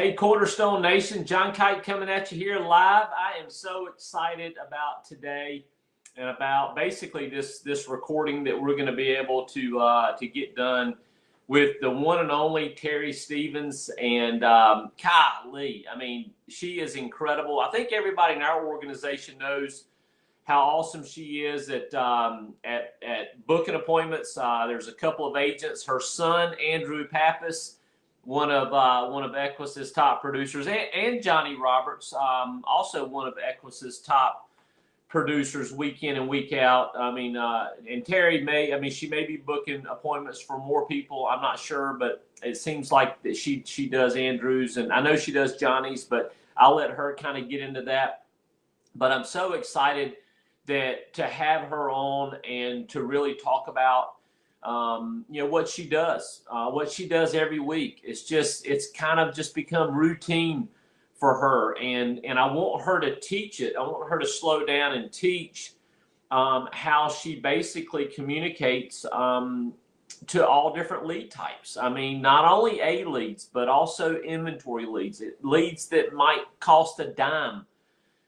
Hey, Cornerstone Nation, John Kite coming at you here live. I am so excited about today and about basically this this recording that we're going to be able to uh, to get done with the one and only Teri Stevens and um, Lee. I mean, she is incredible. I think everybody in our organization knows how awesome she is at um, at at booking appointments. Uh, there's a couple of agents. Her son Andrew Pappas one of uh, one of Equus's top producers, and, and Johnny Roberts, um, also one of Equus's top producers, week in and week out. I mean, uh, and Teri may, I mean, she may be booking appointments for more people. I'm not sure, but it seems like that she she does Andrews, and I know she does Johnny's, but I'll let her kind of get into that. But I'm so excited that to have her on and to really talk about um, you know what she does, uh, what she does every week. It's just it's kind of just become routine for her, and and I want her to teach it. I want her to slow down and teach um, how she basically communicates um, to all different lead types. I mean, not only A leads, but also inventory leads, It, leads that might cost a dime.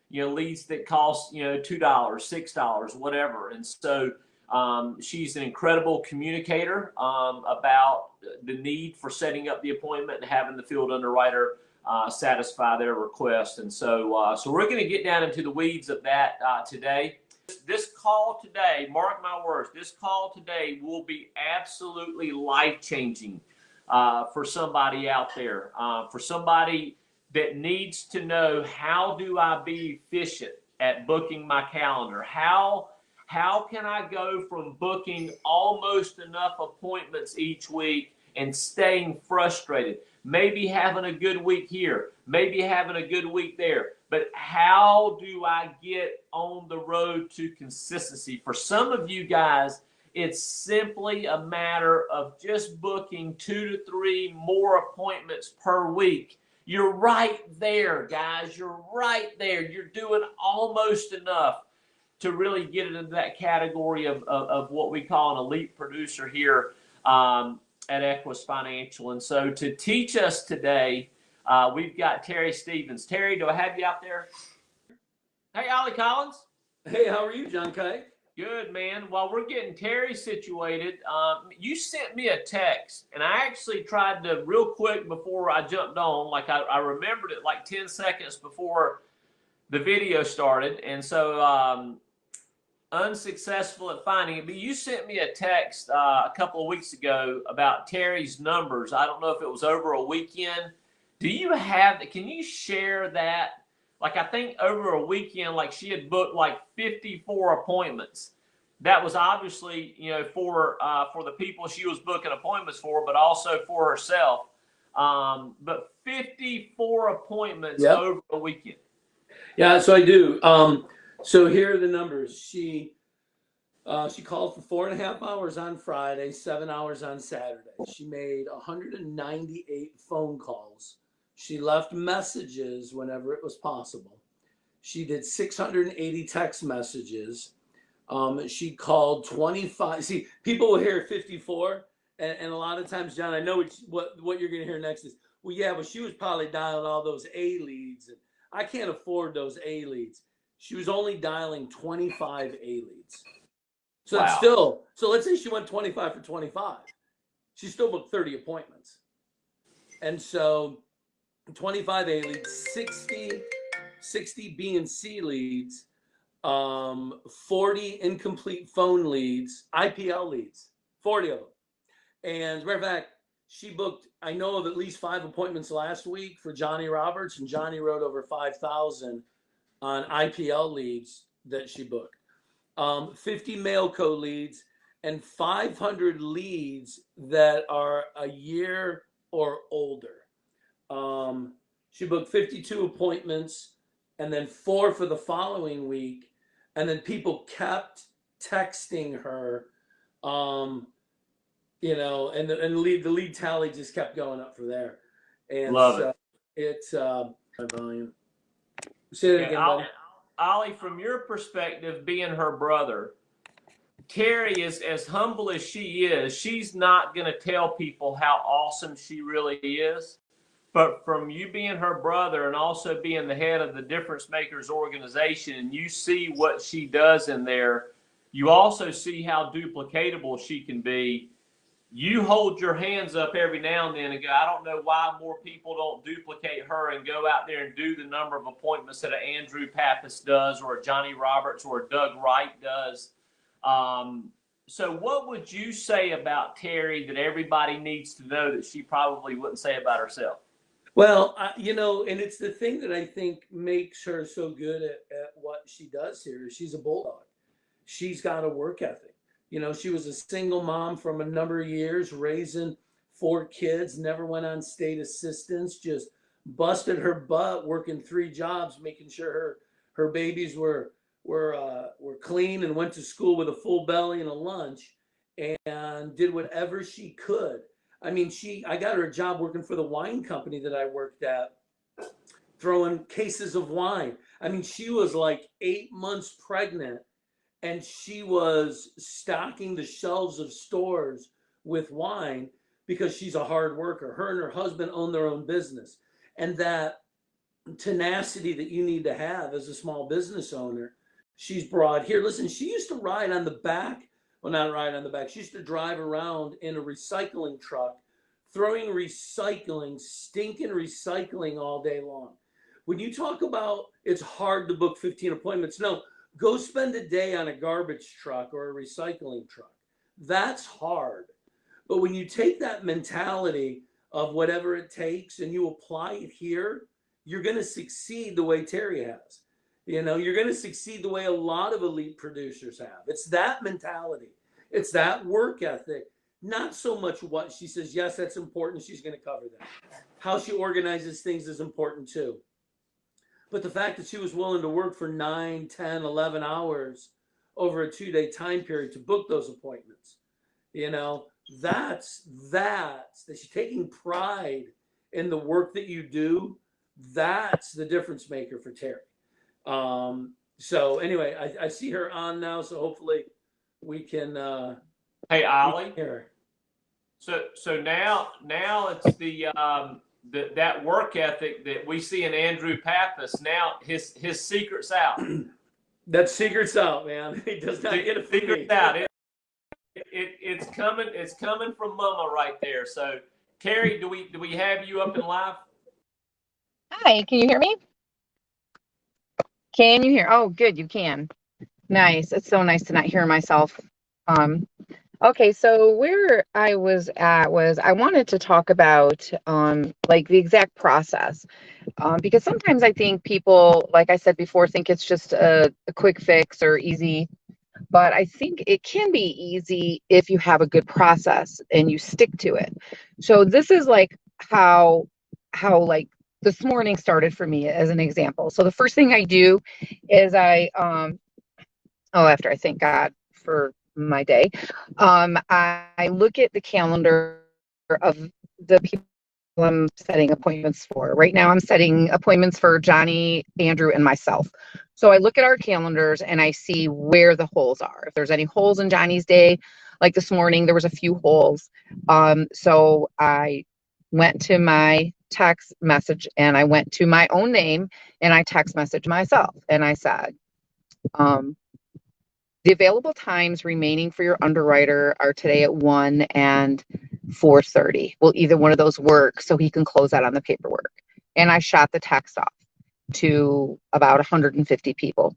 You know, leads that cost you know two dollars, six dollars, whatever, and so um, she's an incredible communicator um, about the need for setting up the appointment and having the field underwriter uh, satisfy their request. And so, uh, so we're going to get down into the weeds of that uh, today. This call today, mark my words, this call today will be absolutely life changing uh, for somebody out there, uh, for somebody that needs to know how do I be efficient at booking my calendar? How how can I go from booking almost enough appointments each week and staying frustrated? Maybe having a good week here, maybe having a good week there, but how do I get on the road to consistency? For some of you guys, it's simply a matter of just booking two to three more appointments per week. You're right there, guys. You're right there. You're doing almost enough to really get it into that category of, of, of what we call an elite producer here um, at Equus Financial. And so to teach us today, uh, we've got Teri Stevens. Teri, do I have you out there? Hey, Ollie Collins. Hey, how are you, John Kay? Good, man. While we're getting Teri situated, um, you sent me a text, and I actually tried to real quick before I jumped on. Like I, I remembered it like 10 seconds before the video started. And so um, unsuccessful at finding it. But you sent me a text uh, a couple of weeks ago about Teri's numbers. I don't know if it was over a weekend. Do you have? that? Can you share that? Like I think over a weekend, like she had booked like 54 appointments. That was obviously you know for uh, for the people she was booking appointments for, but also for herself. Um, but 54 appointments yep. over a weekend. Yeah, so I do. Um, so here are the numbers. She uh, she called for four and a half hours on Friday, seven hours on Saturday. She made 198 phone calls. She left messages whenever it was possible. She did 680 text messages. Um, she called 25. See, people will hear 54, and, and a lot of times, John, I know what what, what you're going to hear next is, well, yeah, but she was probably dialing all those A leads, and I can't afford those A leads she was only dialing 25 A leads. So wow. still, so let's say she went 25 for 25. She still booked 30 appointments. And so 25 A leads, 60, 60 B and C leads, um, 40 incomplete phone leads, IPL leads, 40 of them. And as a matter of fact, she booked, I know of at least five appointments last week for Johnny Roberts, and Johnny wrote over 5,000 on IPL leads that she booked, um, 50 Mailco leads, and 500 leads that are a year or older. Um, she booked 52 appointments and then four for the following week. And then people kept texting her, um, you know, and the, and the lead, the lead tally just kept going up for there. And Love so it. It's uh, volume. Say that again, Ollie, Ollie, from your perspective, being her brother, Teri is as humble as she is. She's not going to tell people how awesome she really is. but from you being her brother and also being the head of the Difference Makers organization, and you see what she does in there, you also see how duplicatable she can be. You hold your hands up every now and then and go, I don't know why more people don't duplicate her and go out there and do the number of appointments that an Andrew Pappas does or a Johnny Roberts or a Doug Wright does. Um, so, what would you say about Teri that everybody needs to know that she probably wouldn't say about herself? Well, you know, and it's the thing that I think makes her so good at, at what she does here. She's a bulldog. She's got a work ethic. You know, she was a single mom from a number of years, raising four kids, never went on state assistance, just busted her butt working three jobs, making sure her her babies were were uh, were clean and went to school with a full belly and a lunch, and did whatever she could I mean, she, I got her a job working for the wine company that I worked at, throwing cases of wine. I mean, she was like eight months pregnant and she was stocking the shelves of stores with wine because she's a hard worker. Her and her husband own their own business. And that tenacity that you need to have as a small business owner, she's brought here. Listen, she used to ride on the back well, not ride on the back. She used to drive around in a recycling truck, throwing recycling, stinking recycling all day long. When you talk about it's hard to book 15 appointments, no, go spend a day on a garbage truck or a recycling truck. That's hard. But when you take that mentality of whatever it takes and you apply it here, you're going to succeed the way Teri has. You know, you're going to succeed the way a lot of elite producers have. It's that mentality, it's that work ethic. Not so much what she says, yes, that's important. She's going to cover that. How she organizes things is important too. But the fact that she was willing to work for 9, 10, 11 hours over a two day time period to book those appointments, you know, that's that's that she's taking pride in the work that you do. That's the difference maker for Teri. Um, so anyway, I, I see her on now, so hopefully we can uh, Hey, Ollie. hear her. So so now now it's the um the, that work ethic that we see in Andrew Pappas. Now his his secret's out. That secret's out, man. He does not get a from me. secret's out. It, it it's coming it's coming from Mama right there. So Teri, do we do we have you up and live? Hi, can you hear me? Can you hear? Oh, good, you can. Nice. It's so nice to not hear myself. Um, okay, so where I was at was I wanted to talk about um, like the exact process um, because sometimes I think people, like I said before, think it's just a, a quick fix or easy. But I think it can be easy if you have a good process and you stick to it. So this is like how how like this morning started for me as an example. So the first thing I do is I um oh after I thank God for my day, um I, look at the calendar of the people I'm setting appointments for. Right now I'm setting appointments for Johnny, Andrew, and myself. So I look at our calendars and I see where the holes are. If there's any holes in Johnny's day, like this morning there was a few holes. Um so I went to my text message and I went to my own name and I text messaged myself and I said, um, the available times remaining for your underwriter are today at 1 and 4.30. Will either one of those work so he can close out on the paperwork? And I shot the text off to about 150 people.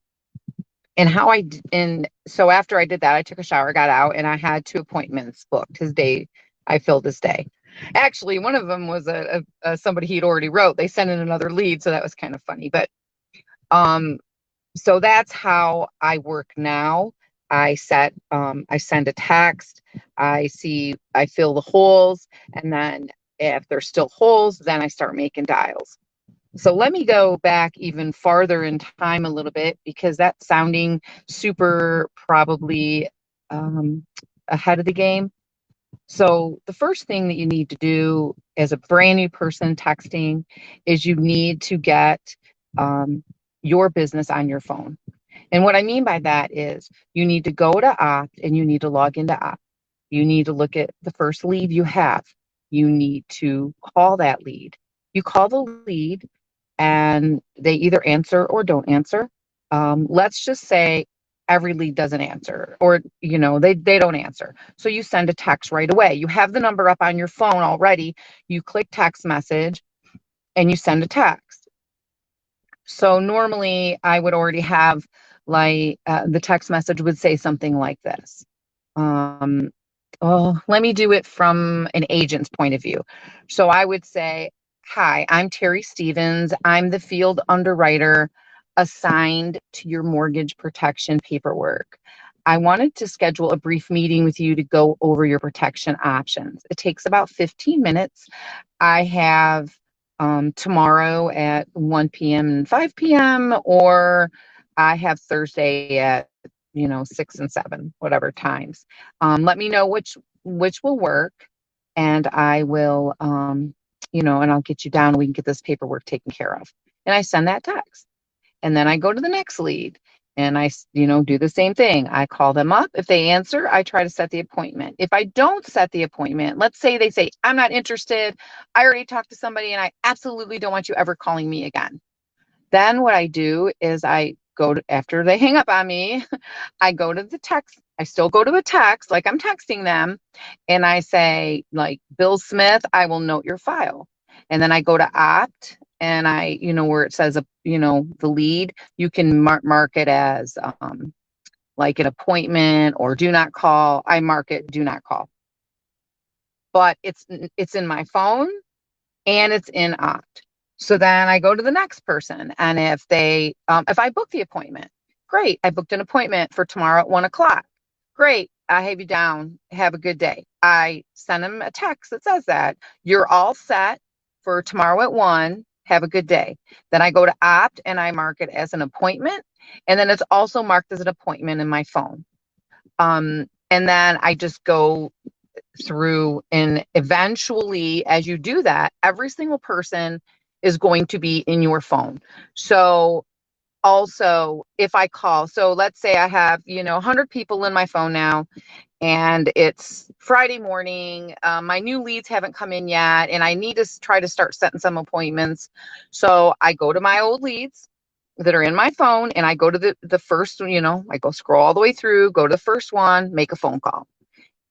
And how I, and so after I did that, I took a shower, got out, and I had two appointments booked. His day, I filled his day. Actually, one of them was a, a, a somebody he'd already wrote. They sent in another lead, so that was kind of funny. But um, so that's how I work now. I set, um, I send a text. I see, I fill the holes, and then if there's still holes, then I start making dials. So let me go back even farther in time a little bit because that's sounding super probably um, ahead of the game. So the first thing that you need to do as a brand new person texting is you need to get um, your business on your phone. And what I mean by that is you need to go to Opt and you need to log into Opt. You need to look at the first lead you have. You need to call that lead. you call the lead and they either answer or don't answer. Um, let's just say every lead doesn't answer or you know they they don't answer so you send a text right away you have the number up on your phone already you click text message and you send a text so normally i would already have like uh, the text message would say something like this um oh let me do it from an agent's point of view so i would say hi i'm teri stevens i'm the field underwriter assigned to your mortgage protection paperwork. I wanted to schedule a brief meeting with you to go over your protection options. It takes about 15 minutes. I have um, tomorrow at 1 p.m. and 5 p.m., or I have Thursday at you know six and seven, whatever times. Um, let me know which which will work, and I will um, you know, and I'll get you down. We can get this paperwork taken care of. And I send that text and then I go to the next lead and I, you know, do the same thing. I call them up. If they answer, I try to set the appointment. If I don't set the appointment, let's say they say, I'm not interested. I already talked to somebody and I absolutely don't want you ever calling me again. Then what I do is I go to, after they hang up on me, I go to the text. I still go to the text like I'm texting them and I say, like, Bill Smith, I will note your file. And then I go to opt and I, you know, where it says, a, you know, the lead, you can mark, mark it as um, like an appointment or do not call. I mark it do not call. But it's it's in my phone and it's in Opt. So then I go to the next person, and if they, um, if I book the appointment, great. I booked an appointment for tomorrow at one o'clock. Great. I have you down. Have a good day. I send them a text that says that you're all set for tomorrow at one have a good day. Then I go to opt and I mark it as an appointment. And then it's also marked as an appointment in my phone. Um, and then I just go through and eventually, as you do that, every single person is going to be in your phone. So also if I call, so let's say I have, you know, 100 people in my phone now and it's Friday morning. Um, my new leads haven't come in yet, and I need to try to start setting some appointments. So I go to my old leads that are in my phone, and I go to the the first. You know, I go scroll all the way through, go to the first one, make a phone call,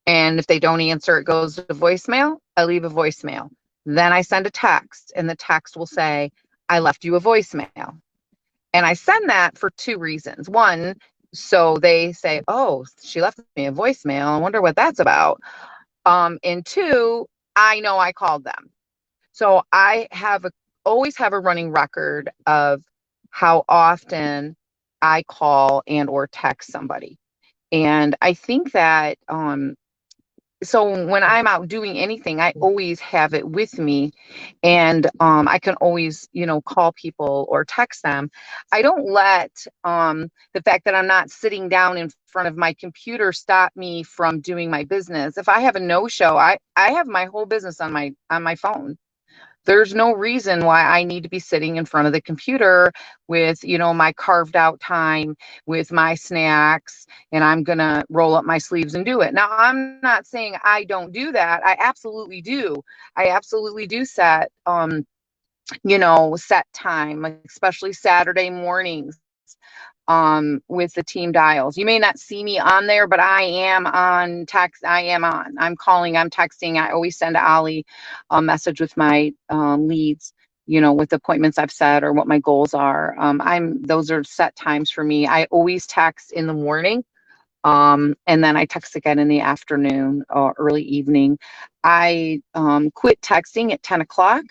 and if they don't answer, it goes to voicemail. I leave a voicemail. Then I send a text, and the text will say, "I left you a voicemail." And I send that for two reasons. One, so they say, "Oh, she left me a voicemail. I wonder what that's about." Um, and two, I know I called them, so I have a, always have a running record of how often I call and or text somebody, and I think that um, so when I'm out doing anything, I always have it with me and um, I can always, you know, call people or text them. I don't let um, the fact that I'm not sitting down in front of my computer stop me from doing my business. If I have a no show, I, I have my whole business on my on my phone there's no reason why I need to be sitting in front of the computer with, you know, my carved out time with my snacks and I'm going to roll up my sleeves and do it. Now, I'm not saying I don't do that. I absolutely do. I absolutely do set um you know, set time, especially Saturday mornings um with the team dials. You may not see me on there, but I am on text. I am on. I'm calling, I'm texting. I always send Ollie a message with my um, leads, you know, with appointments I've set or what my goals are. Um, I'm those are set times for me. I always text in the morning. Um, and then I text again in the afternoon or early evening. I um, quit texting at 10 o'clock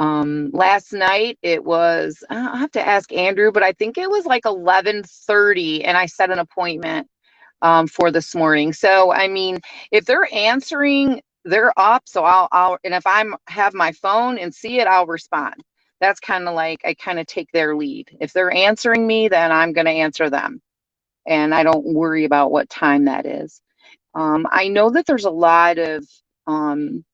um last night it was i have to ask andrew but i think it was like 11:30 and i set an appointment um for this morning. So i mean if they're answering they're up so i'll i'll and if i'm have my phone and see it i'll respond. That's kind of like i kind of take their lead. If they're answering me then i'm going to answer them and i don't worry about what time that is. Um i know that there's a lot of um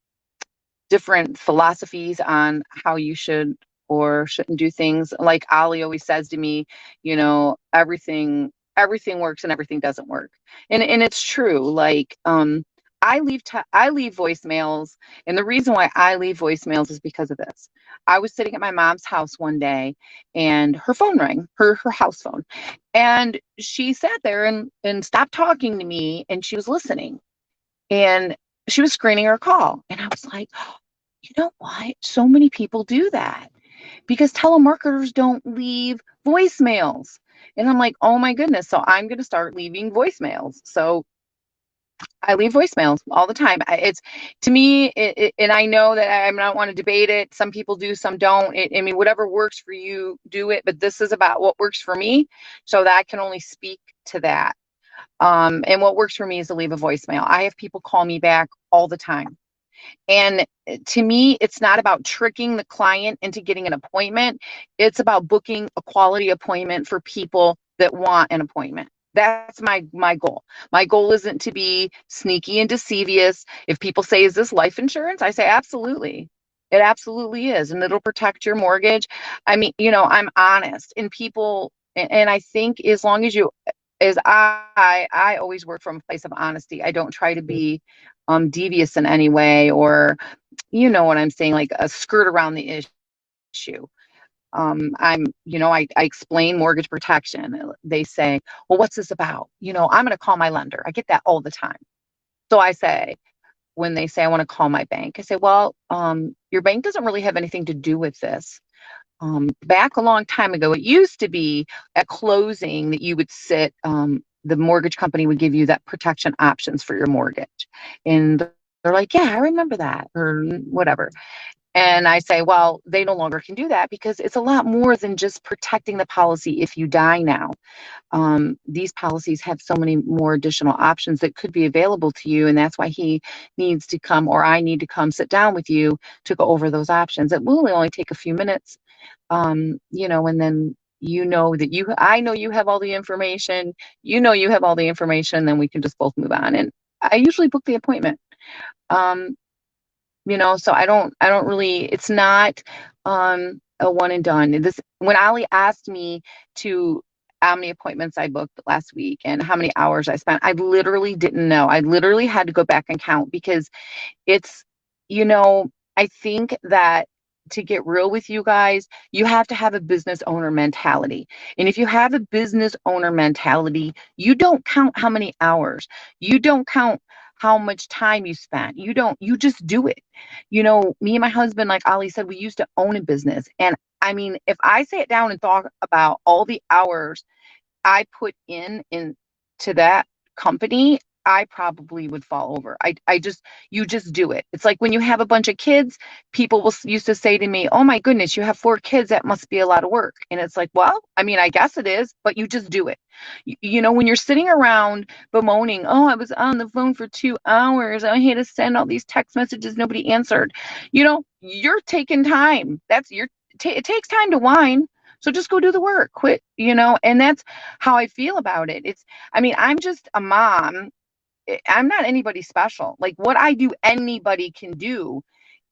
different philosophies on how you should or shouldn't do things. Like Ollie always says to me, you know, everything everything works and everything doesn't work. And and it's true. Like um I leave t- I leave voicemails, and the reason why I leave voicemails is because of this. I was sitting at my mom's house one day, and her phone rang, her her house phone, and she sat there and and stopped talking to me, and she was listening, and she was screening her call, and I was like, you know why So many people do that because telemarketers don't leave voicemails. And I'm like, oh my goodness. So I'm going to start leaving voicemails. So I leave voicemails all the time. It's to me, it, it, and I know that I, I don't want to debate it. Some people do, some don't. It, I mean, whatever works for you, do it. But this is about what works for me, so that I can only speak to that. Um, and what works for me is to leave a voicemail. I have people call me back all the time. And eh, to me, it's not about tricking the client into getting an appointment. It's about booking a quality appointment for people that want an appointment. That's my my goal. My goal isn't to be sneaky and deceivious. If people say, "Is this life insurance?" I say, "Absolutely." It absolutely is, and it'll protect your mortgage. I mean, you know, I'm honest, and people, and I think as long as you, eh, as I, I always work from a place of honesty. I don't try to mm-hmm. be um, devious in any way, or, you know, what I'm saying, like a skirt around the issue um, I'm, you know, I, I explain mortgage protection. They say, well, what's this about? You know, I'm going to call my lender. I get that all the time. So I say, when they say I want to call my bank, I say, well, um, your bank doesn't really have anything to do with this. Um, back a long time ago, it used to be at closing that you would sit, um, the mortgage company would give you that protection options for your mortgage. And they're like, yeah, I remember that, or whatever. And I say, well, they no longer can do that because it's a lot more than just protecting the policy if you die now. Um, these policies have so many more additional options that could be available to you. And that's why he needs to come or I need to come sit down with you to go over those options. It will only take a few minutes, um, you know, and then you know that you, I know you have all the information, you know you have all the information, then we can just both move on. And I usually book the appointment. Um, you know so i don't i don't really it's not um a one and done this when ollie asked me to how many appointments i booked last week and how many hours i spent i literally didn't know i literally had to go back and count because it's you know i think that to get real with you guys, you have to have a business owner mentality. And if you have a business owner mentality, you don't count how many hours. You don't count how much time you spent. You don't, you just do it. You know, me and my husband, like Ollie said, we used to own a business. And I mean, if I sat down and thought about all the hours I put in into that company, I probably would fall over. I, I just, you just do it. It's like when you have a bunch of kids, people will used to say to me, Oh my goodness, you have four kids. That must be a lot of work. And it's like, well, I mean, I guess it is, but you just do it. You, you know, when you're sitting around bemoaning, Oh, I was on the phone for two hours. I had to send all these text messages. Nobody answered. You know, you're taking time. That's your, t- it takes time to whine. So just go do the work, quit, you know, and that's how I feel about it. It's, I mean, I'm just a mom I'm not anybody special. Like what I do, anybody can do.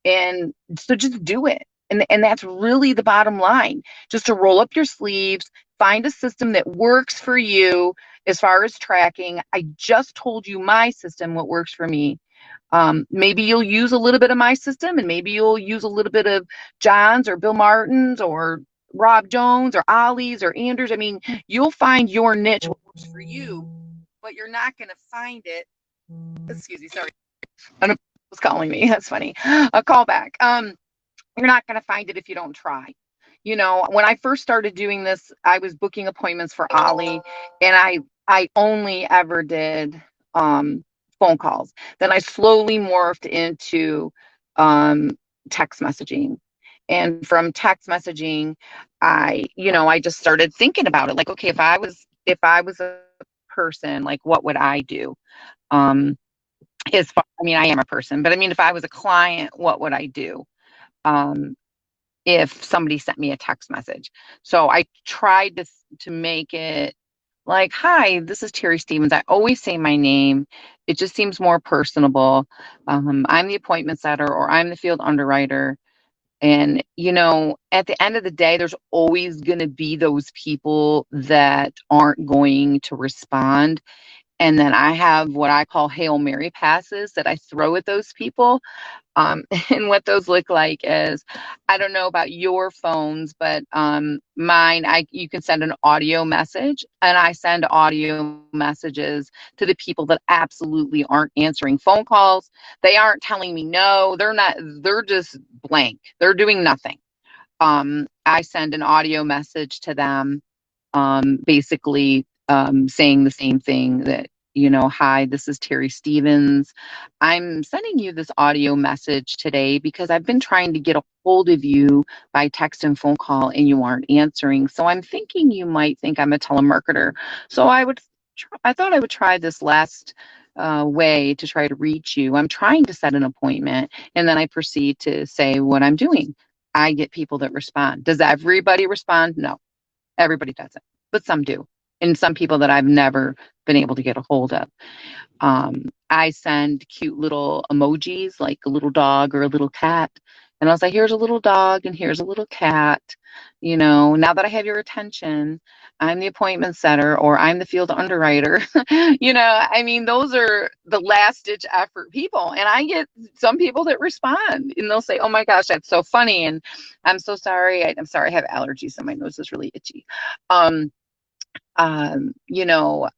And so just do it. And, and that's really the bottom line. Just to roll up your sleeves, find a system that works for you as far as tracking. I just told you my system, what works for me. Um, maybe you'll use a little bit of my system and maybe you'll use a little bit of John's or Bill Martin's or Rob Jones or Ollie's or Anders. I mean, you'll find your niche what works for you but you're not going to find it. Excuse me, sorry. I was calling me. That's funny. A callback. Um, you're not going to find it if you don't try. You know, when I first started doing this, I was booking appointments for Ollie, and I I only ever did um, phone calls. Then I slowly morphed into um, text messaging and from text messaging i you know i just started thinking about it like okay if i was if i was a person, like what would I do? Um, as far, I mean, I am a person, but I mean, if I was a client, what would I do? Um, if somebody sent me a text message. So I tried to to make it like, hi, this is Teri Stevens. I always say my name. It just seems more personable. Um, I'm the appointment setter or I'm the field underwriter. And, you know, at the end of the day, there's always going to be those people that aren't going to respond. And then I have what I call Hail Mary passes that I throw at those people. Um, and what those look like is, I don't know about your phones, but um, mine, I you can send an audio message, and I send audio messages to the people that absolutely aren't answering phone calls. They aren't telling me no. They're not. They're just blank. They're doing nothing. Um, I send an audio message to them, um, basically um, saying the same thing that you know, hi, this is Teri Stevens. I'm sending you this audio message today because I've been trying to get a hold of you by text and phone call and you aren't answering. So I'm thinking you might think I'm a telemarketer. So I would, I thought I would try this last uh, way to try to reach you. I'm trying to set an appointment and then I proceed to say what I'm doing. I get people that respond. Does everybody respond? No, everybody doesn't, but some do and some people that I've never been able to get a hold of. Um, I send cute little emojis like a little dog or a little cat. And I was like, here's a little dog and here's a little cat. You know, now that I have your attention, I'm the appointment setter or I'm the field underwriter. you know, I mean, those are the last ditch effort people. And I get some people that respond and they'll say, oh my gosh, that's so funny. And I'm so sorry. I, am sorry, I have allergies and my nose is really itchy. Um, um, you know,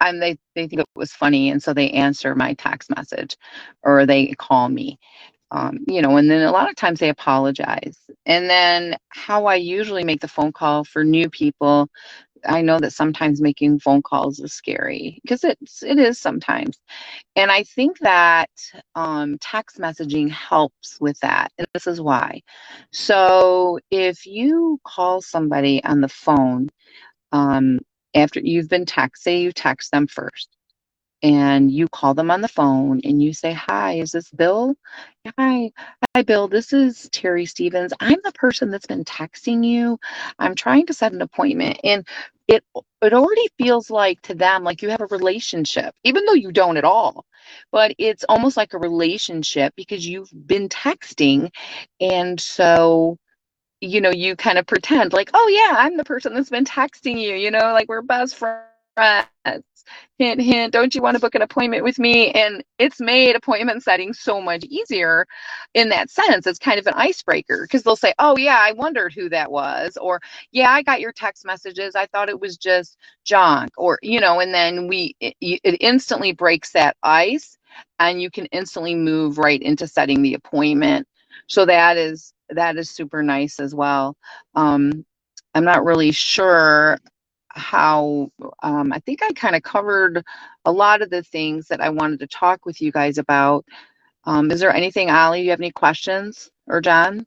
and they, they think it was funny and so they answer my text message or they call me. Um, you know and then a lot of times they apologize. And then how i usually make the phone call for new people i know that sometimes making phone calls is scary because it's it is sometimes. And i think that um, text messaging helps with that and this is why. So if you call somebody on the phone um, after you've been text, say you text them first and you call them on the phone and you say, Hi, is this Bill? Hi, hi, Bill. This is Teri Stevens. I'm the person that's been texting you. I'm trying to set an appointment. And it it already feels like to them like you have a relationship, even though you don't at all. But it's almost like a relationship because you've been texting. And so you know, you kind of pretend like, oh yeah, I'm the person that's been texting you, you know, like we're best friends. Hint, hint, don't you want to book an appointment with me? And it's made appointment setting so much easier in that sense. It's kind of an icebreaker because they'll say, oh yeah, I wondered who that was. Or yeah, I got your text messages. I thought it was just junk. Or, you know, and then we, it, it instantly breaks that ice and you can instantly move right into setting the appointment. So that is that is super nice as well. Um, I'm not really sure how, um, I think I kind of covered a lot of the things that I wanted to talk with you guys about. Um, is there anything, Ollie, you have any questions or John?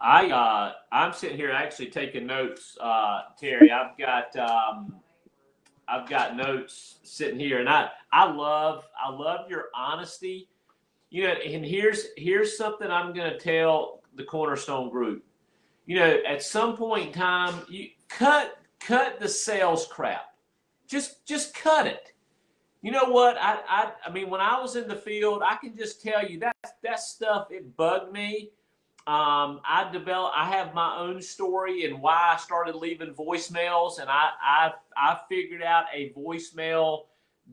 I uh, I'm sitting here actually taking notes, uh, Teri. I've got um, I've got notes sitting here, and I I love I love your honesty you know, and here's here's something I'm going to tell the Cornerstone Group. You know, at some point in time, you cut cut the sales crap. Just just cut it. You know what? I I I mean, when I was in the field, I can just tell you that that stuff it bugged me. Um, I developed. I have my own story and why I started leaving voicemails, and I I I figured out a voicemail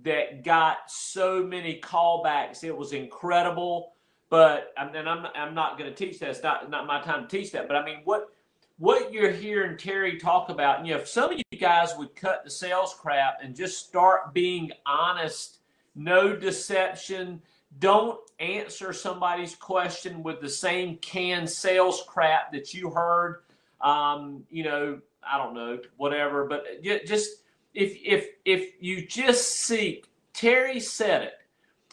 that got so many callbacks. It was incredible. But and I'm I'm not going to teach that. It's not not my time to teach that. But I mean, what what you're hearing Teri talk about, you know, if some of you guys would cut the sales crap and just start being honest, no deception, don't answer somebody's question with the same canned sales crap that you heard. Um, you know, I don't know, whatever, but just if if if you just seek teri said it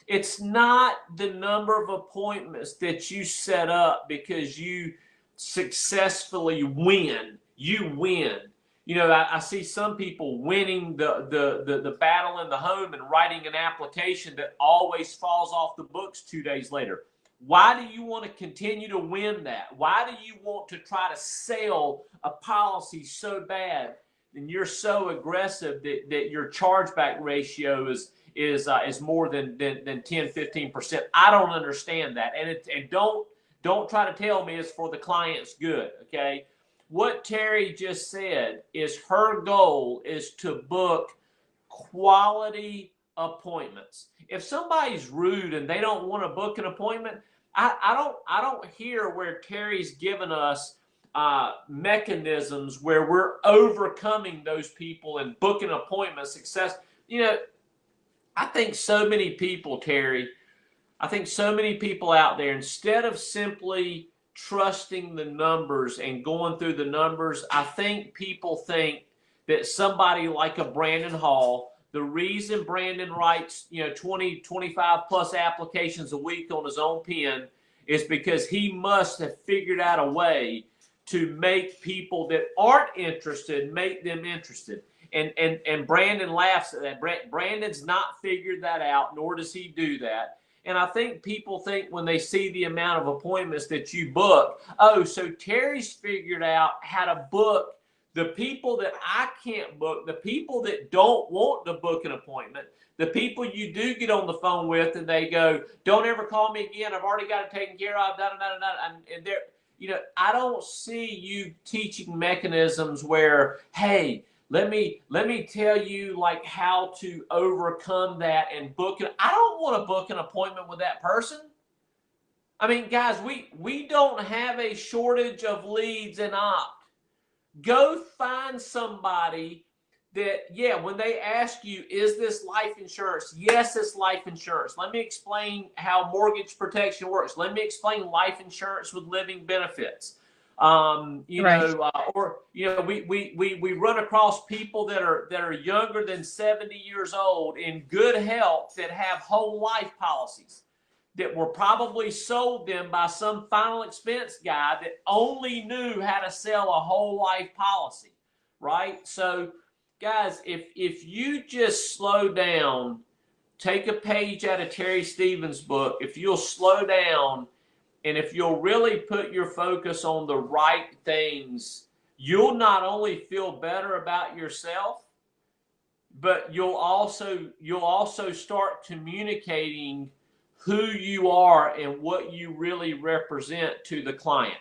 it's not the number of appointments that you set up because you successfully win. You win. You know I, I, see some people winning the, the the the battle in the home and writing an application that always falls off the books two days later. Why do you want to continue to win that? Why do you want to try to sell a policy so bad and you're so aggressive that, that your chargeback ratio is is uh, is more than, than than 10 15% i don't understand that. And it, and don't don't try to tell me it's for the client's good okay what teri just said is her goal is to book quality appointments. If somebody's rude and they don't want to book an appointment, I, I don't I don't hear where Teri's given us uh, mechanisms where we're overcoming those people and booking appointments. Success, you know. I think so many people, Teri. I think so many people out there, instead of simply trusting the numbers and going through the numbers, I think people think that somebody like a Brandon Hall, the reason Brandon writes, you know, 20, 25 plus applications a week on his own pen is because he must have figured out a way to make people that aren't interested make them interested. And and and Brandon laughs at that. Brandon's not figured that out, nor does he do that. And I think people think when they see the amount of appointments that you book, oh, so Teri's figured out how to book the people that I can't book, the people that don't want to book an appointment, the people you do get on the phone with and they go, don't ever call me again. I've already got it taken care of. Da, da, da, da, and they're, you know, I don't see you teaching mechanisms where, hey, let me let me tell you like how to overcome that and book it. I don't want to book an appointment with that person. I mean, guys, we we don't have a shortage of leads in opt. Go find somebody that yeah, when they ask you, is this life insurance? Yes, it's life insurance. Let me explain how mortgage protection works. Let me explain life insurance with living benefits um, you right. know, uh, or you know, we, we we we run across people that are that are younger than 70 years old in good health that have whole life policies that were probably sold them by some final expense guy that only knew how to sell a whole life policy, right? So, guys, if if you just slow down, take a page out of Teri Stevens' book, if you'll slow down and if you'll really put your focus on the right things, you'll not only feel better about yourself, but you'll also you'll also start communicating who you are and what you really represent to the client.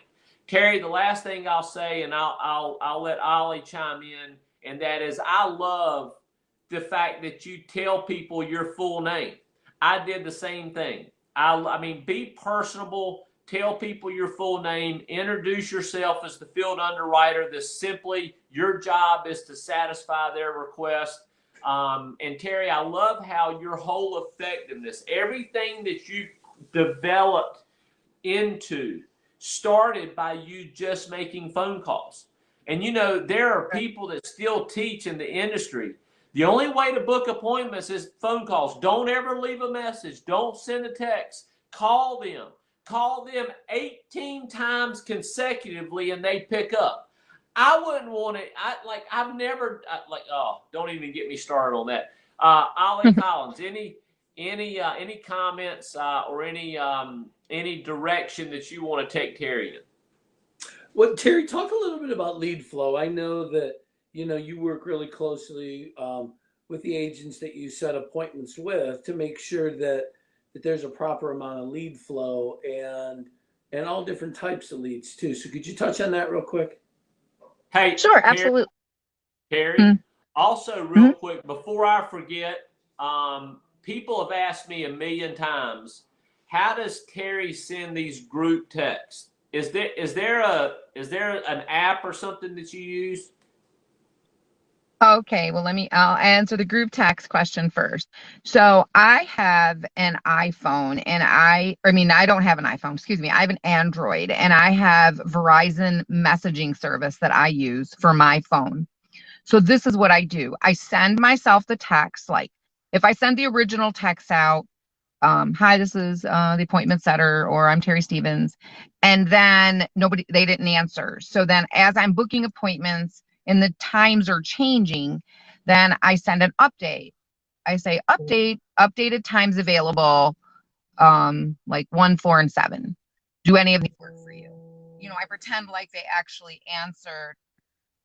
Teri, the last thing I'll say, and I'll I'll I'll let Ollie chime in, and that is I love the fact that you tell people your full name. I did the same thing. I I mean, be personable tell people your full name, introduce yourself as the field underwriter. This simply your job is to satisfy their request. Um, and Teri, I love how your whole effectiveness, everything that you developed into, started by you just making phone calls. And you know, there are people that still teach in the industry. The only way to book appointments is phone calls. Don't ever leave a message. Don't send a text. Call them call them 18 times consecutively and they pick up. I wouldn't want it. I like. I've never I, like. Oh, don't even get me started on that. Uh, Ollie Collins. Any any uh, any comments uh, or any um, any direction that you want to take Teri in? Well, Teri, talk a little bit about lead flow. I know that you know you work really closely um, with the agents that you set appointments with to make sure that that there's a proper amount of lead flow and and all different types of leads too. So could you touch on that real quick? Hey, sure, absolutely. Teri, mm-hmm. also real mm-hmm. quick before I forget, um, people have asked me a million times, how does Teri send these group texts? Is there is there a is there an app or something that you use? Okay, well, let me, I'll answer the group text question first. So I have an iPhone and I, I mean, I don't have an iPhone, excuse me, I have an Android and I have Verizon messaging service that I use for my phone. So this is what I do I send myself the text, like if I send the original text out, um, hi, this is uh, the appointment setter, or I'm Teri Stevens, and then nobody, they didn't answer. So then as I'm booking appointments, and the times are changing, then I send an update. I say update, updated times available, um, like one, four, and seven. Do any of these work for you? You know, I pretend like they actually answered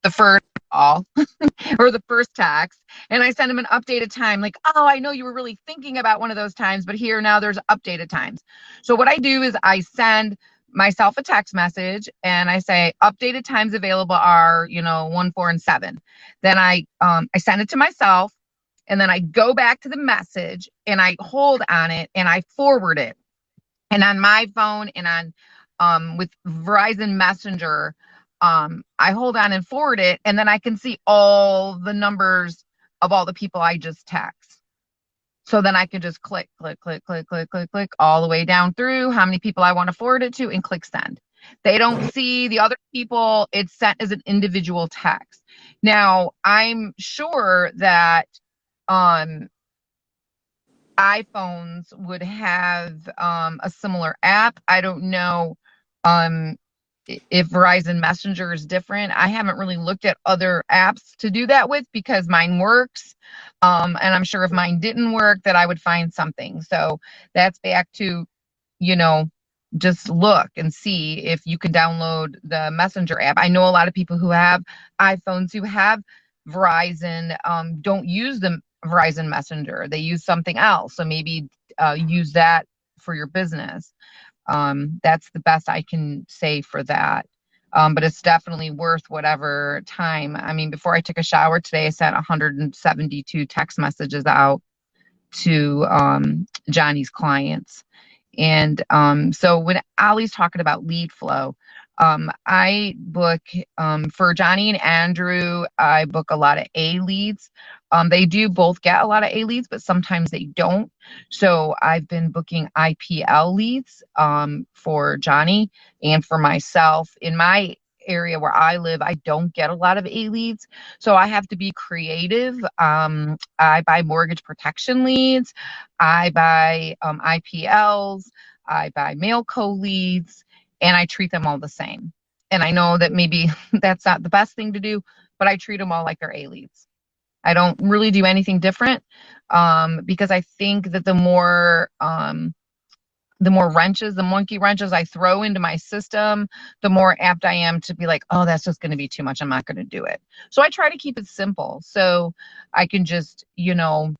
the first call or the first text, and I send them an updated time, like, oh, I know you were really thinking about one of those times, but here now there's updated times. So what I do is I send myself a text message and I say updated times available are, you know, one, four, and seven. Then I um I send it to myself and then I go back to the message and I hold on it and I forward it. And on my phone and on um with Verizon Messenger, um I hold on and forward it and then I can see all the numbers of all the people I just text. So then I can just click, click, click, click, click, click, click all the way down through how many people I want to forward it to and click send. They don't see the other people. It's sent as an individual text. Now, I'm sure that um, iPhones would have um, a similar app. I don't know um, if Verizon Messenger is different. I haven't really looked at other apps to do that with because mine works. Um, and I'm sure if mine didn't work, that I would find something. So that's back to, you know, just look and see if you can download the Messenger app. I know a lot of people who have iPhones who have Verizon um, don't use the Verizon Messenger. They use something else. So maybe uh, use that for your business. Um, that's the best I can say for that. Um, but it's definitely worth whatever time. I mean, before I took a shower today, I sent 172 text messages out to um, Johnny's clients. And um, so when Ollie's talking about lead flow, um, I book um, for Johnny and Andrew, I book a lot of A leads. Um, they do both get a lot of A leads, but sometimes they don't. So I've been booking IPL leads um, for Johnny and for myself. In my area where I live, I don't get a lot of A leads. So I have to be creative. Um, I buy mortgage protection leads, I buy um, IPLs, I buy mail co leads, and I treat them all the same. And I know that maybe that's not the best thing to do, but I treat them all like they're A leads. I don't really do anything different um, because I think that the more um, the more wrenches, the monkey wrenches I throw into my system, the more apt I am to be like, oh, that's just going to be too much. I'm not going to do it. So I try to keep it simple. So I can just, you know,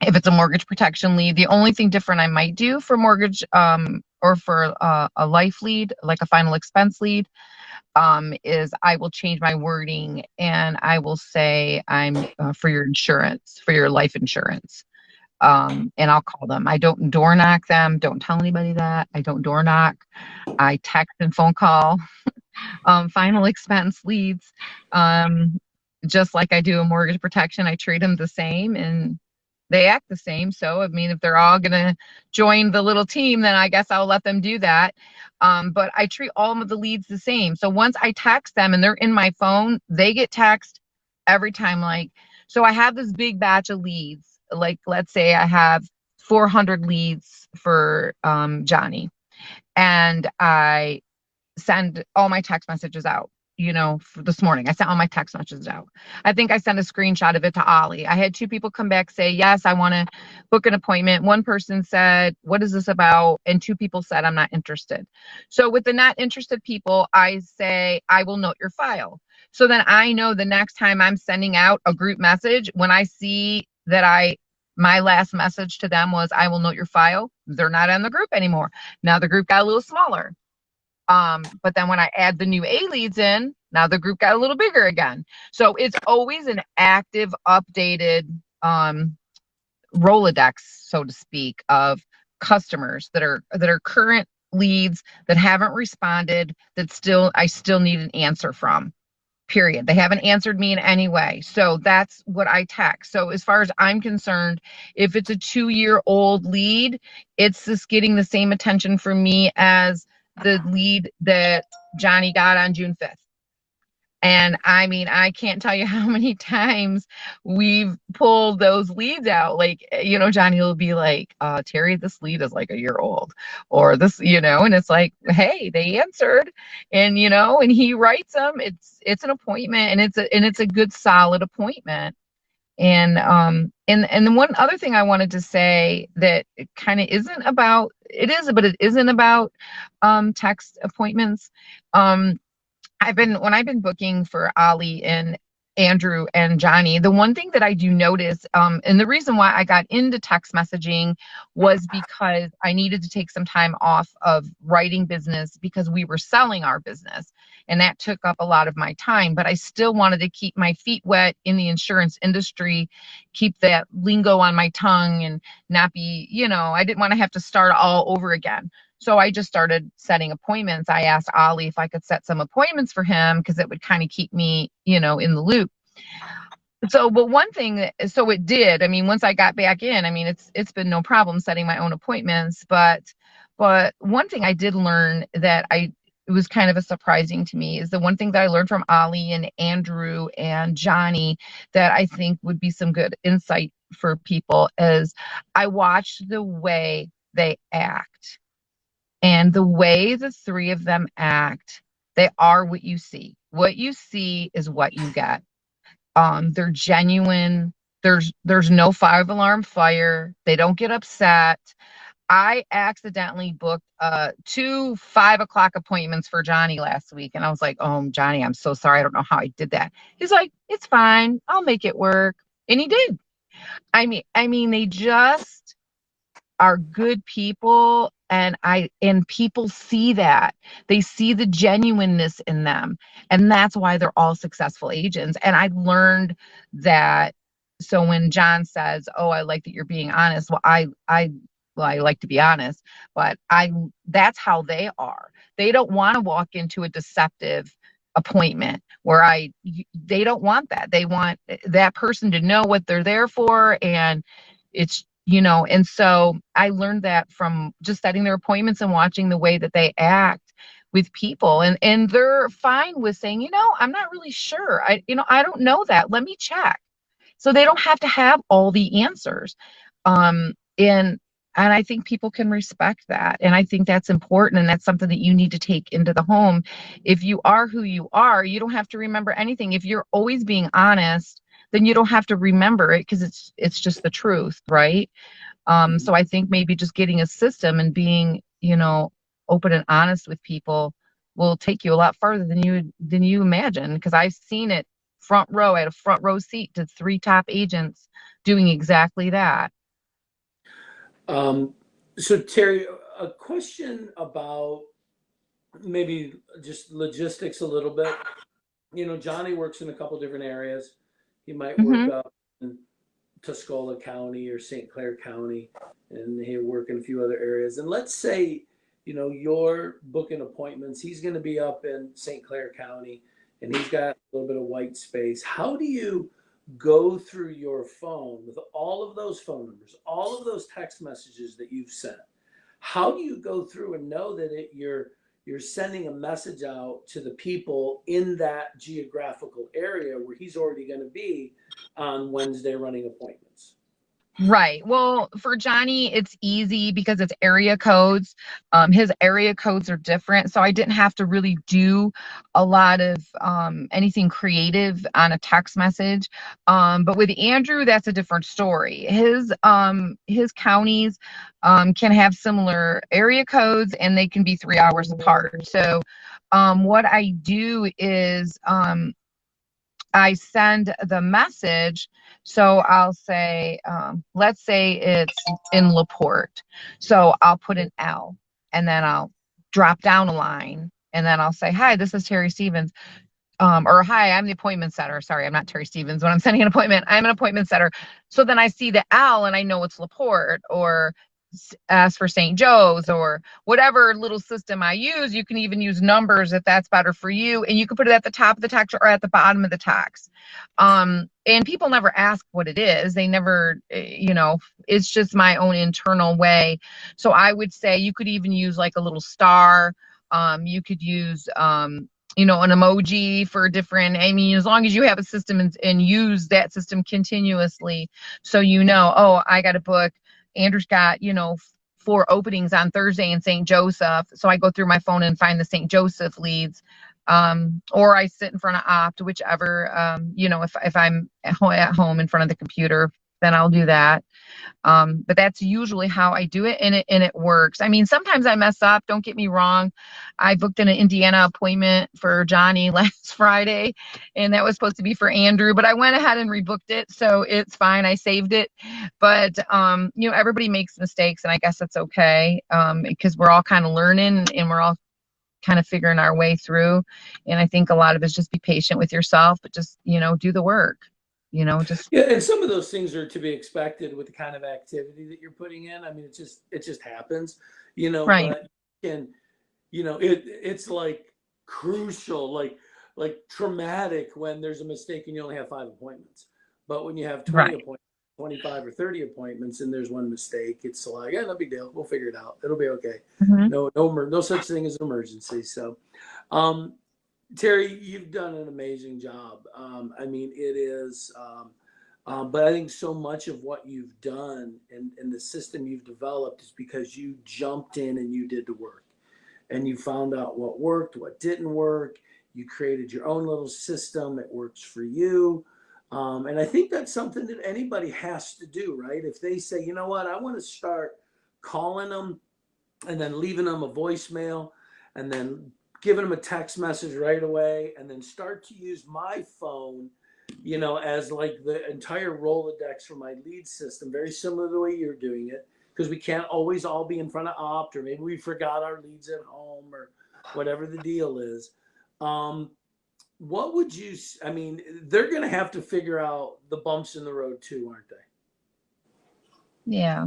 if it's a mortgage protection lead, the only thing different I might do for mortgage um, or for uh, a life lead, like a final expense lead, um, is I will change my wording and I will say I'm uh, for your insurance, for your life insurance um, and I'll call them. I don't door knock them. Don't tell anybody that. I don't door knock. I text and phone call. um, final expense leads, um, just like I do a mortgage protection. I treat them the same and they act the same. So, I mean, if they're all going to join the little team, then I guess I'll let them do that. Um, but I treat all of the leads the same. So once I text them and they're in my phone, they get text every time. Like, so I have this big batch of leads like let's say I have 400 leads for um, Johnny, and I send all my text messages out. You know, this morning I sent all my text messages out. I think I sent a screenshot of it to Ollie. I had two people come back say, "Yes, I want to book an appointment." One person said, "What is this about?" and two people said, "I'm not interested." So with the not interested people, I say, "I will note your file." So then I know the next time I'm sending out a group message, when I see that I my last message to them was I will note your file. They're not in the group anymore. Now the group got a little smaller. Um, but then when I add the new A leads in, now the group got a little bigger again. So it's always an active, updated um, Rolodex, so to speak, of customers that are that are current leads that haven't responded that still I still need an answer from period. They haven't answered me in any way. So that's what I text. So as far as I'm concerned, if it's a two year old lead, it's just getting the same attention from me as the lead that Johnny got on June 5th. And I mean, I can't tell you how many times we've pulled those leads out. Like, you know, Johnny will be like, uh, Teri, this lead is like a year old. Or this, you know, and it's like, hey, they answered. And, you know, and he writes them. It's it's an appointment and it's a and it's a good solid appointment. And um and and the one other thing I wanted to say that kind of isn't about it is, but it isn't about um text appointments. Um I've been when I've been booking for Ollie and Andrew and Johnny. The one thing that I do notice, um, and the reason why I got into text messaging was because I needed to take some time off of writing business because we were selling our business. And that took up a lot of my time, but I still wanted to keep my feet wet in the insurance industry, keep that lingo on my tongue and not be, you know, I didn't want to have to start all over again. So I just started setting appointments. I asked Ollie if I could set some appointments for him because it would kind of keep me, you know, in the loop. So, but one thing, so it did. I mean, once I got back in, I mean, it's it's been no problem setting my own appointments. But, but one thing I did learn that I it was kind of a surprising to me is the one thing that I learned from Ollie and Andrew and Johnny that I think would be some good insight for people is I watched the way they act and the way the three of them act, they are what you see. What you see is what you get. Um, they're genuine. There's there's no five alarm fire. They don't get upset. I accidentally booked uh two five o'clock appointments for Johnny last week, and I was like, "Oh, Johnny, I'm so sorry. I don't know how I did that." He's like, "It's fine. I'll make it work," and he did. I mean, I mean, they just are good people and i and people see that. They see the genuineness in them and that's why they're all successful agents. And i learned that so when john says oh i like that you're being honest well i i well i like to be honest but i that's how they are. They don't want to walk into a deceptive appointment where i they don't want that. They want eh, that person to know what they're there for and it's you know and so i learned that from just setting their appointments and watching the way that they act with people and and they're fine with saying you know i'm not really sure. I you know i don't know that. Let me check. So they don't have to have all the answers um and and i think people can respect that and i think that's important and that's something that you need to take into the home. If you are who you are you don't have to remember anything. If you're always being honest then you don't have to remember it because it's it's just the truth right um so i think maybe just getting a system and being you know open and honest with people will take you a lot farther than you than you imagine because i've seen it front row I had a front row seat to three top agents doing exactly that Um, so Teri, a question about maybe just logistics a little bit. You know, Johnny works in a couple different areas. He might work Mhm. up in Tuscola County or St. Clair County, and he'll work in a few other areas. And let's say, you know, you're booking appointments. He's going to be up in St. Clair County, and he's got a little bit of white space. How do you go through your phone with all of those phone numbers, all of those text messages that you've sent? How do you go through and know that it, you're you're sending a message out to the people in that geographical area where he's already going to be on Wednesday running appointments? Right. Well, for Johnny, it's easy because it's area codes. Um, his area codes are different, so I didn't have to really do a lot of um, anything creative on a text message. Um, but with Andrew, that's a different story. His um, his counties um, can have similar area codes, and they can be three hours apart. So, um, what I do is I send the message. So I'll say, um, let's say it's in Laporte. So I'll put an L and then I'll drop down a line and then I'll say, hi, this is Teri Stevens. Um, or hi, I'm the appointment setter. Sorry, I'm not Teri Stevens. When I'm sending an appointment, I'm an appointment setter. So then I see the L and I know it's Laporte or ask for St. Joe's or whatever little system I use. You can even use numbers if that's better for you. And you can put it at the top of the text or at the bottom of the text. Um, and people never ask what it is. They never, eh, you know, it's just my own internal way. So I would say you could even use like a little star. Um, you could use, um, you know, an emoji for different. I mean, as long as you have a system and, and use that system continuously, so you know, oh, I got a book. Andrew's got, you know, four openings on Thursday in St. Joseph. So I go through my phone and find the St. Joseph leads. Um, or I sit in front of Opt, whichever, um, you know, if, if I'm at home in front of the computer then I'll do that. Um, but that's usually how I do it and it and it works. I mean, sometimes I mess up, don't get me wrong. I booked an Indiana appointment for Johnny last Friday and that was supposed to be for Andrew, but I went ahead and rebooked it, so it's fine. I saved it. But um, you know, everybody makes mistakes and I guess that's okay. Um, because we're all kind of learning and we're all kind of figuring our way through. And I think a lot of it is just be patient with yourself, but just, you know, do the work. You know, just Yeah, and some of those things are to be expected with the kind of activity that you're putting in. I mean, it just it just happens, you know. Right. And you know, it it's like crucial, like like traumatic when there's a mistake and you only have five appointments. But when you have 20 Right. appointments, 25 or 30 appointments and there's one mistake, it's like, yeah, no big deal. We'll figure it out. It'll be okay. Mhm. No, no, no such thing as an emergency. So, um, Teri, you've done an amazing job. Um, I mean, it is, um, um, but I think so much of what you've done and, and the system you've developed is because you jumped in and you did the work and you found out what worked, what didn't work. You created your own little system that works for you. Um, and I think that's something that anybody has to do, right? If they say, you know what, I want to start calling them and then leaving them a voicemail and then giving them a text message right away and then start to use my phone you know as like the entire rolodex for my lead system very similar to the way you're doing it because we can't always all be in front of opt or maybe we forgot our leads at home or whatever the deal is um what would you i mean they're going to have to figure out the bumps in the road too aren't they Yeah.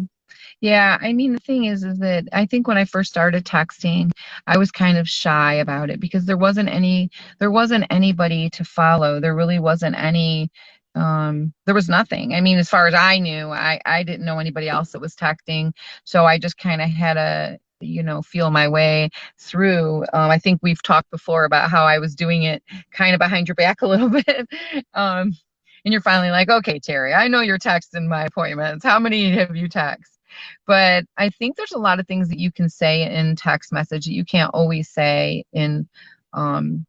Yeah, I mean the thing is is that I think when I first started texting, I was kind of shy about it because there wasn't any there wasn't anybody to follow. There really wasn't any um there was nothing. I mean, as far as I knew, I I didn't know anybody else that was texting, so I just kind of had to you know feel my way through. Um, i think we've talked before about how i was doing it kind of behind your back a little bit. Um, and you're finally like okay teri i know you're texting my appointments. How many have you text but i think there's a lot of things that you can say in text message that you can't always say in um,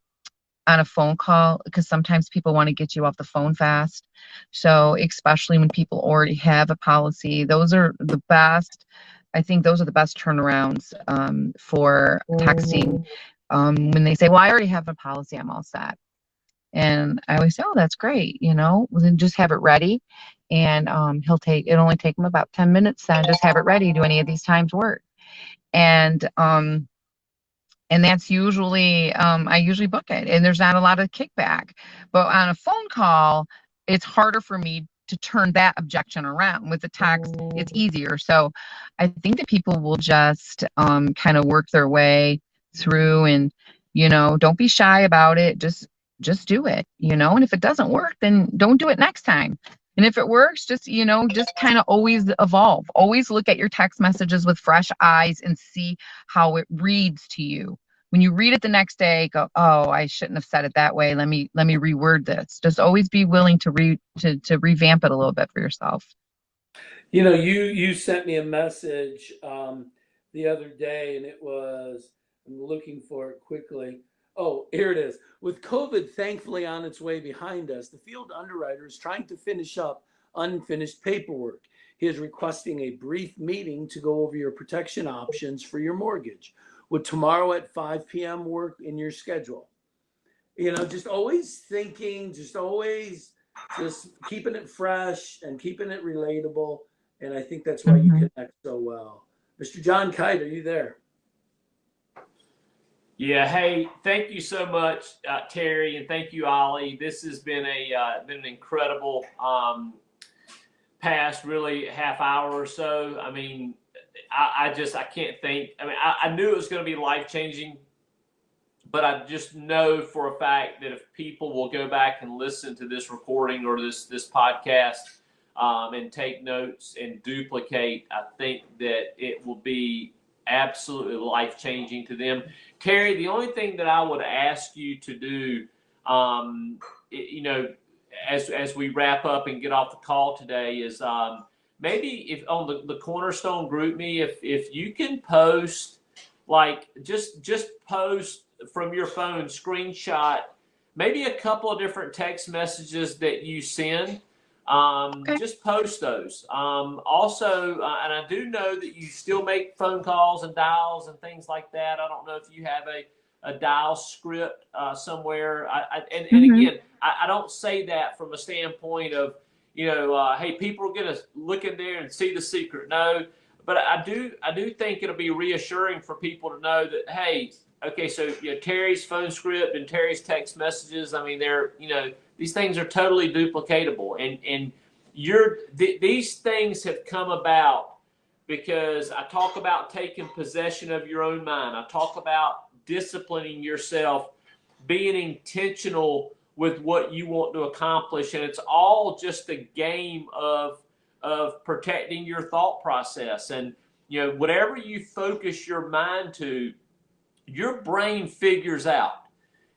on a phone call because sometimes people want to get you off the phone fast. So especially when people already have a policy those are the best i think those are the best turnarounds um, for texting. Um, when they say well i already have a policy i'm all set and I always say, "Oh, that's great," you know. Well, then just have it ready, and um, he'll take. It only take him about ten minutes. Then just have it ready. Do any of these times work? And um, and that's usually um, I usually book it, and there's not a lot of kickback. But on a phone call, it's harder for me to turn that objection around. With the text, it's easier. So I think that people will just um, kind of work their way through, and you know, don't be shy about it. Just just do it, you know. And if it doesn't work, then don't do it next time. And if it works, just, you know, just kind of always evolve. Always look at your text messages with fresh eyes and see how it reads to you. When you read it the next day, go, "Oh, I shouldn't have said it that way. Let me let me reword this." Just always be willing to re to to revamp it a little bit for yourself. You know, you you sent me a message um, the other day, and it was I'm looking for it quickly. Oh, here it is. With COVID thankfully on its way behind us, the field underwriter is trying to finish up unfinished paperwork. He is requesting a brief meeting to go over your protection options for your mortgage. Would tomorrow at 5 p.m. work in your schedule? You know, just always thinking, just always just keeping it fresh and keeping it relatable. And I think that's why you Mhm. connect so well. Mr. John Kite, are you there? Yeah. Hey, thank you so much, uh, Teri, and thank you, Ollie. This has been a uh, been an incredible um, past, really half hour or so. I mean, I, I just I can't think. I mean, I, I knew it was going to be life changing, but I just know for a fact that if people will go back and listen to this recording or this this podcast um, and take notes and duplicate, I think that it will be absolutely life changing to them. Teri, the only thing that I would ask you to do, um, you know, as as we wrap up and get off the call today, is um, maybe if on the, the Cornerstone GroupMe, if if you can post like just just post from your phone screenshot maybe a couple of different text messages that you send Um, Okay. Just post those. Um, also, uh, and I do know that you still make phone calls and dials and things like that. I don't know if you have a, a dial script uh, somewhere. I, I, and, and Mhm. again, I, I don't say that from a standpoint of, you know, uh, hey, people are going to look in there and see the secret. No, but I do, I do think it'll be reassuring for people to know that, hey, okay, so you know, Teri's phone script and Teri's text messages. I mean, they're, you know, these things are totally duplicatable, and and you're th- these things have come about because I talk about taking possession of your own mind. I talk about disciplining yourself, being intentional with what you want to accomplish, and it's all just a game of of protecting your thought process and you know whatever you focus your mind to your brain figures out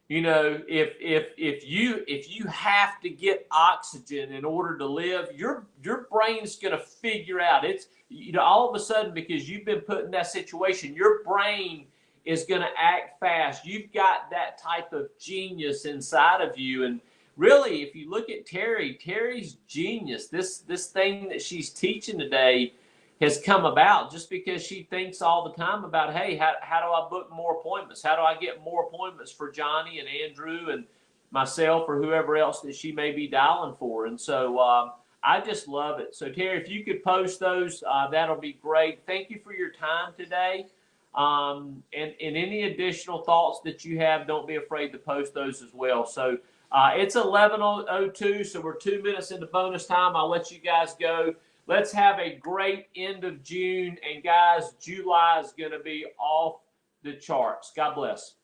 you know if if if you if you have to get oxygen in order to live your your brain's going to figure out. It's you know all of a sudden because you've been put in that situation your brain is going to act fast. You've got that type of genius inside of you. And really if you look at teri teri's genius. This this thing that she's teaching today has come about just because she thinks all the time about, hey, how, how do I book more appointments? How do I get more appointments for Johnny and Andrew and myself or whoever else that she may be dialing for? And so um, I just love it. So, Teri, if you could post those, uh, that'll be great. Thank you for your time today. Um, and, and any additional thoughts that you have, don't be afraid to post those as well. So, uh, it's 11.02, so we're two minutes into bonus time. I'll let you guys go. Let's have a great end of June. And guys, July is going to be off the charts. God bless.